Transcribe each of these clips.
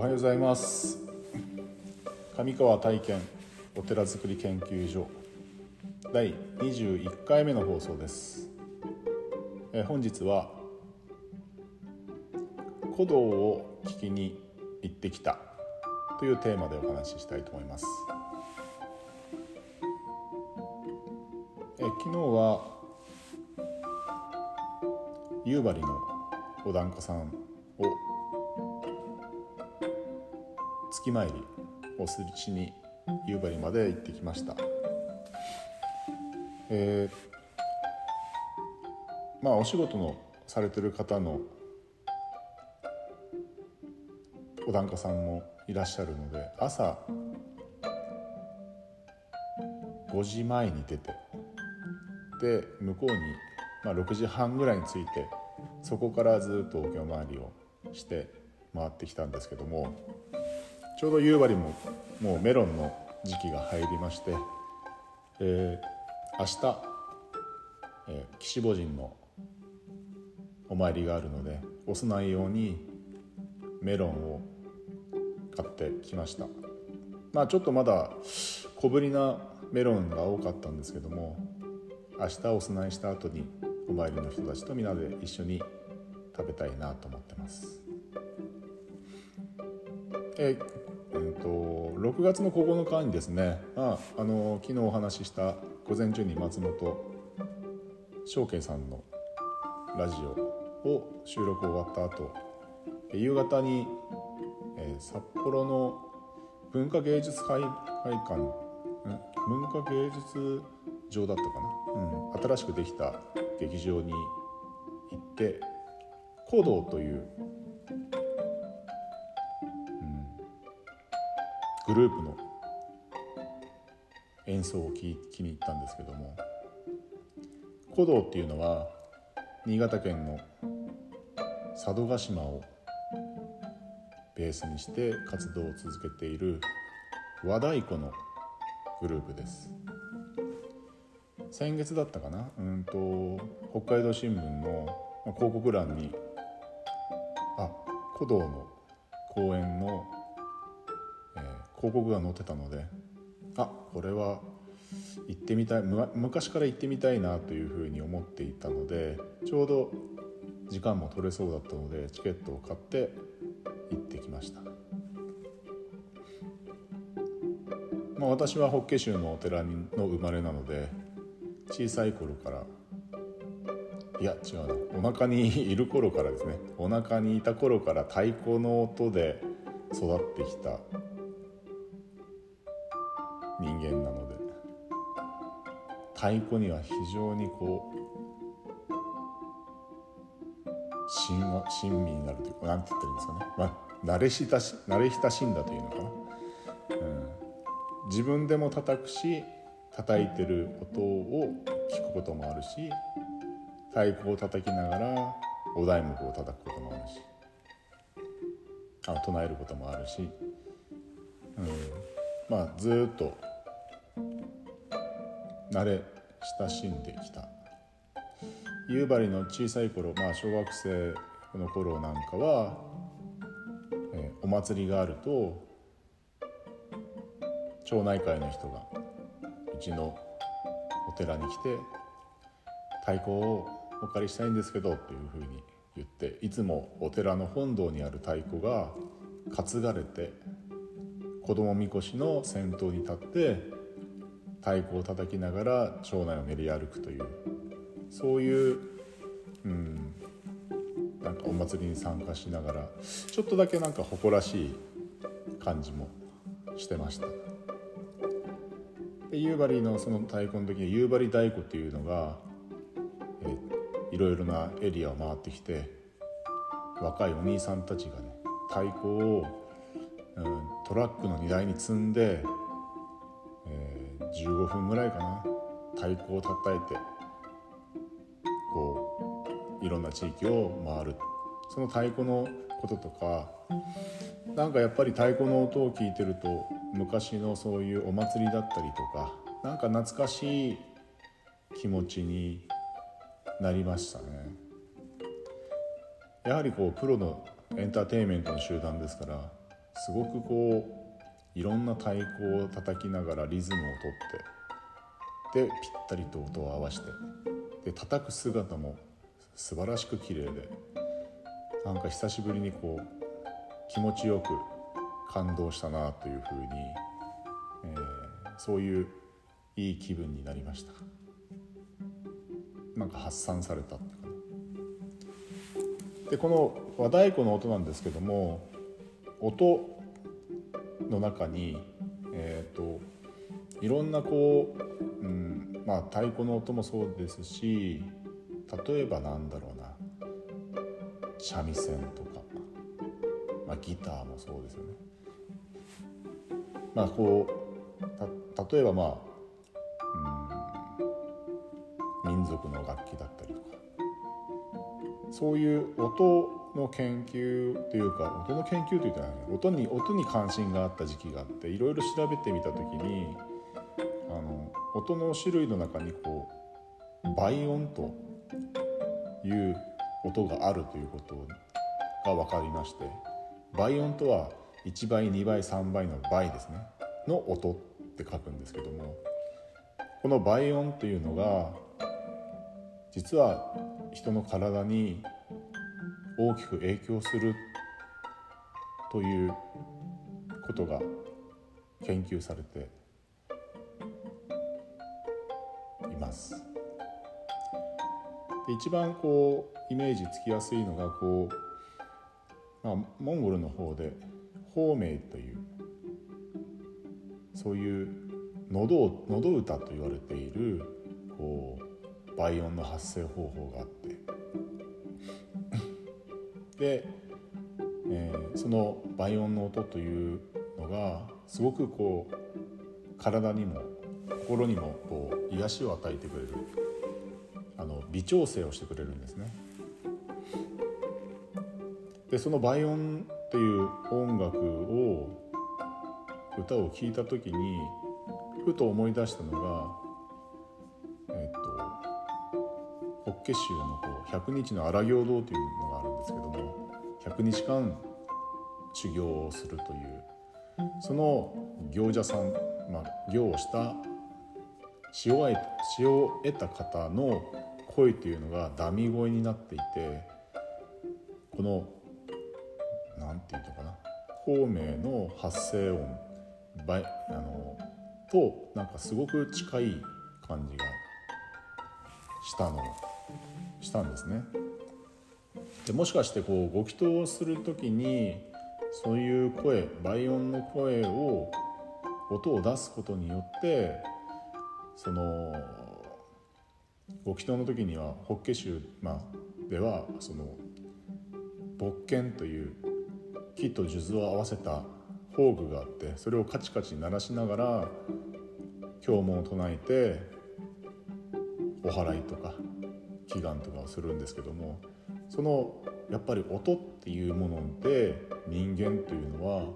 おはようございます。上川体験お寺づくり研究所。第21回目の放送です。え本日は古道を聞きに行ってきたというテーマでお話ししたいと思います。え昨日は夕張のお檀家さん月参りをするしに夕張まで行ってきました。えー、まあお仕事のされてる方のお檀家さんもいらっしゃるので朝5時前に出てで向こうに、まあ、6時半ぐらいに着いてそこからずっとお経回りをして回ってきたんですけどもちょうど夕張ももうメロンの時期が入りまして、えー、明日、えー、岸母神のお参りがあるのでお供え用にメロンを買ってきました。まあちょっとまだ小ぶりなメロンが多かったんですけども明日お供えした後にお参りの人たちとみんなで一緒に食べたいなと思ってます。ええー、と6月の9日にですねああの昨日お話しした午前中に松本翔慶さんのラジオを収録終わった後夕方に、えー、札幌の文化芸術会会館文化芸術場だったかな、うん、新しくできた劇場に行って古道という、グループの演奏を聴きに行ったんですけども古道っていうのは新潟県の佐渡島をベースにして活動を続けている和太鼓のグループです。先月だったかな？うんと北海道新聞の広告欄にあ古道の公園の、広告が載ってたのであこれは行ってみたい昔から行ってみたいなというふうに思っていたのでちょうど時間も取れそうだったのでチケットを買って行ってきました、まあ、私は法華宗のお寺の生まれなので小さい頃からいや違うなお腹にいる頃からですねお腹にいた頃から太鼓の音で育ってきた人間なので。太鼓には非常にこう親親身になるというか何て言ったらいいんですかね、まあ、慣れ親し慣れ親しんだというのかな、うん、自分でも叩くし叩いてる音を聞くこともあるし太鼓を叩きながらお題目を叩くこともあるし。あ唱えることもあるし、うん、まあずっと慣れ親しんできた。夕張の小さい頃まあ小学生の頃なんかは、えー、お祭りがあると町内会の人がうちのお寺に来て太鼓をお借りしたいんですけどというふうに言っていつもお寺の本堂にある太鼓が担がれて子供みこしの先頭に立って太鼓を叩きながら町内を練り歩くというそういう、うん、なんかお祭りに参加しながらちょっとだけなんか誇らしい感じもしてました。で夕張のその太鼓の時に夕張太鼓っていうのが、えいろいろなエリアを回ってきて若いお兄さんたちがね太鼓を、うん、トラックの荷台に積んで、15分ぐらいかな。太鼓を叩いてこういろんな地域を回る。その太鼓のこととかなんかやっぱり太鼓の音を聞いてると昔のそういうお祭りだったりとかなんか懐かしい気持ちになりましたね。やはりこうプロのエンターテインメントの集団ですからすごくこういろんな太鼓を叩きながらリズムをとってでぴったりと音を合わせてで叩く姿も素晴らしく綺麗でなんか久しぶりにこう気持ちよく感動したなというふうに、えー、そういういい気分になりました。なんか発散されたっていうかでこの和太鼓の音なんですけども音の中にえっ、ー、といろんなこう、うんまあ、太鼓の音もそうですし例えばなんだろうな三味線とか、まあ、ギターもそうですよね。まあこう例えばまあ、うん、民族の楽器だったりとかそういう音の研究というか音の研究というか音に音に関心があった時期があっていろいろ調べてみた時にあの音の種類の中にこう倍音という音があるということが分かりまして倍音とは1倍2倍3倍の倍ですね。の音って書くんですけどもこの倍音というのが実は人の体に大きく影響するということが研究されています。で一番こうイメージつきやすいのがこう、まあ、モンゴルの方で法名というそういう喉喉歌と言われているこう倍音の発声方法があって、えー、その倍音の音というのがすごくこう体にも心にもこう癒しを与えてくれるあの微調整をしてくれるんですね。でその倍音っていう音楽を歌を聴いた時にふと思い出したのが法華宗のこう百日の荒行堂というのがあるんですけども100日間修行をするというその行者さん、まあ、行をした詩を得た方の声というのがダミ声になっていてこの何て言うのかな孔明の発声音あのとなんかすごく近い感じがしたの。したんですね。でもしかしてこうご祈祷をする時にそういう声倍音の声を音を出すことによってそのご祈祷の時には法華宗、まあ、ではその勃剣という木と数珠を合わせた宝具があってそれをカチカチ鳴らしながら経文を唱えてお祓いとか祈願とかをするんですけどもそのやっぱり音っていうもので人間というのは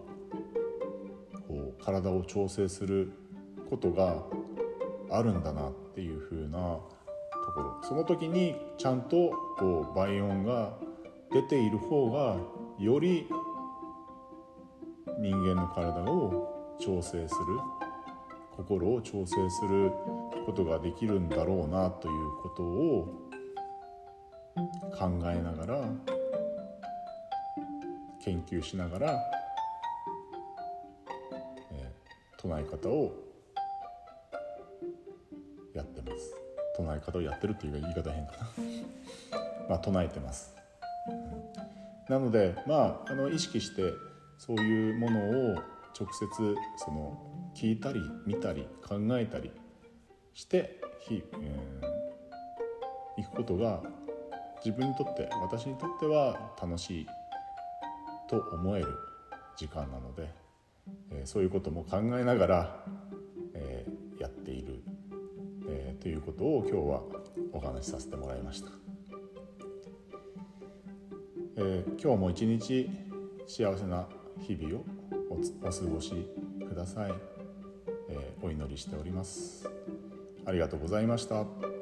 こう体を調整することがあるんだなっていうふうなところ。その時にちゃんとこう倍音が出ている方がより人間の体を調整する心を調整することができるんだろうなということを考えながら研究しながら、えー、唱え方をやってます。唱え方をやってるっていう言い方変かな。まあ唱えてます、うん、なのでまああの意識してそういうものを直接その聞いたり見たり考えたりして、えー、くことが自分にとって私にとっては楽しいと思える時間なので、え、そういうことも考えながら、え、やっている、え、ということを今日はお話しさせてもらいました、え今日も一日幸せな日々をお過ごしください、えお祈りしております。ありがとうございました。